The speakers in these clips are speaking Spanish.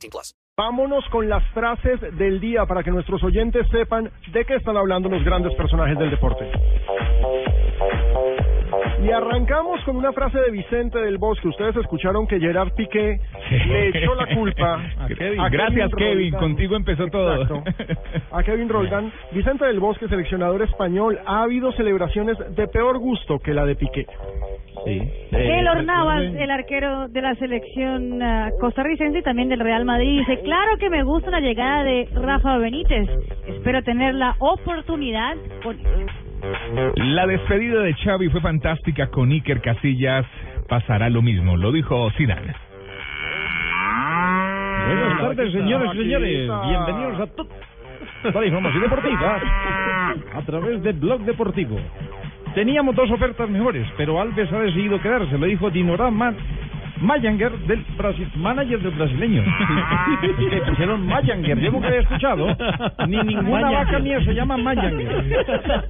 18 plus. Vámonos con las frases del día para que nuestros oyentes sepan de qué están hablando los grandes personajes del deporte. Y arrancamos con una frase de Vicente del Bosque. Ustedes escucharon que Gerard Piqué le echó la culpa A Kevin. a Gracias, Kevin. Roldán. Contigo empezó todo. Exacto. A Kevin Roldán. Vicente del Bosque, seleccionador español, ha habido celebraciones de peor gusto que la de Piqué. Keylor Navas, el arquero de la selección ah, costarricense y también del Real Madrid, dice, claro que me gusta la llegada de Rafa Benítez. Espero tener la oportunidad con él". La despedida de Xavi fue fantástica con Iker Casillas. Pasará lo mismo, lo dijo Zidane. Tardes, señores y señores. Bienvenidos a toda la información deportiva a través de Blog Deportivo. Teníamos dos ofertas mejores, pero Alves ha decidido quedarse, lo dijo Dinorá Ma- Mayanger, del Brasil, manager del brasileño. Que pusieron Mayanger, yo nunca había escuchado. Ni ninguna vaca mía se llama Mayanger.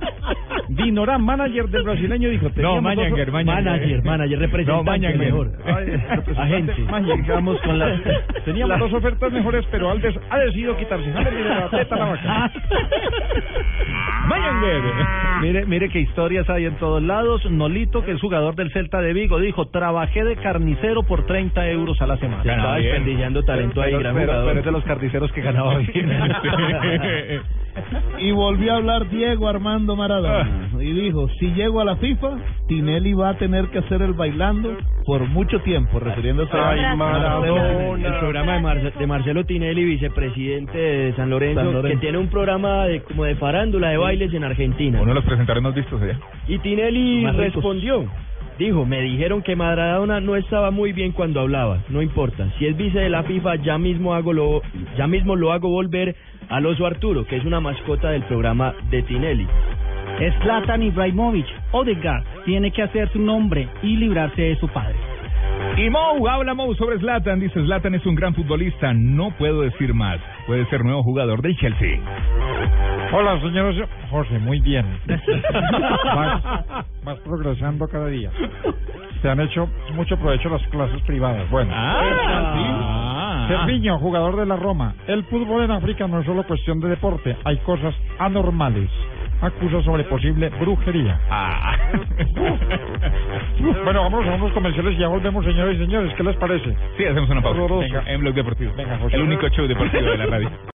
Dinorá, manager del brasileño, dijo. No, teníamos dos- Mayanger, Mayanger. Manager, manager, representante No, mejor. Ay, Agente. Quedamos con la- Teníamos dos ofertas mejores, pero Alves ha decidido quitarse. La teta la vaca. Mayanger. Mire, mire qué historias hay en todos lados. Nolito, que es jugador del Celta de Vigo, dijo, trabajé de carnicero por 30 euros a la semana. Estaba bien. desperdiciando talento ahí, pero, gran pero- jugador. pero es de los carniceros que ganaba bien. Y volvió a hablar Diego Armando Maradona y dijo, si llego a la FIFA, Tinelli va a tener que hacer el bailando por mucho tiempo, refiriéndose Ay, a Maradona. El programa de, Marce- de Marcelo Tinelli, vicepresidente de San Lorenzo, San Lorenzo. que tiene un programa de, como de farándula de bailes en Argentina. Uno de los presentadores más vistos allá. Y Tinelli respondió. Dijo, me dijeron que Maradona no estaba muy bien cuando hablaba. No importa. Si es vice de la FIFA, ya mismo hago lo, ya mismo lo hago volver al oso Arturo, que es una mascota del programa de Tinelli. Zlatan Ibrahimovic, Odegaard, tiene que hacer su nombre y librarse de su padre. Y Mou, habla Mou sobre Zlatan. Dice, Zlatan es un gran futbolista. No puedo decir más. Puede ser nuevo jugador del Chelsea. Hola, señores. José, muy bien. Progresando cada día. Te han hecho mucho provecho las clases privadas. Bueno. Ah, sí. Cerviño, jugador de la Roma. El fútbol en África no es solo cuestión de deporte, hay cosas anormales. Acusa sobre posible brujería. Ah. Bueno, vamos a unos comerciales y ya volvemos, señores y señores. ¿Qué les parece? Sí, hacemos una pausa. Venga, en Blog Deportivo. Venga, José. El único show deportivo de la radio.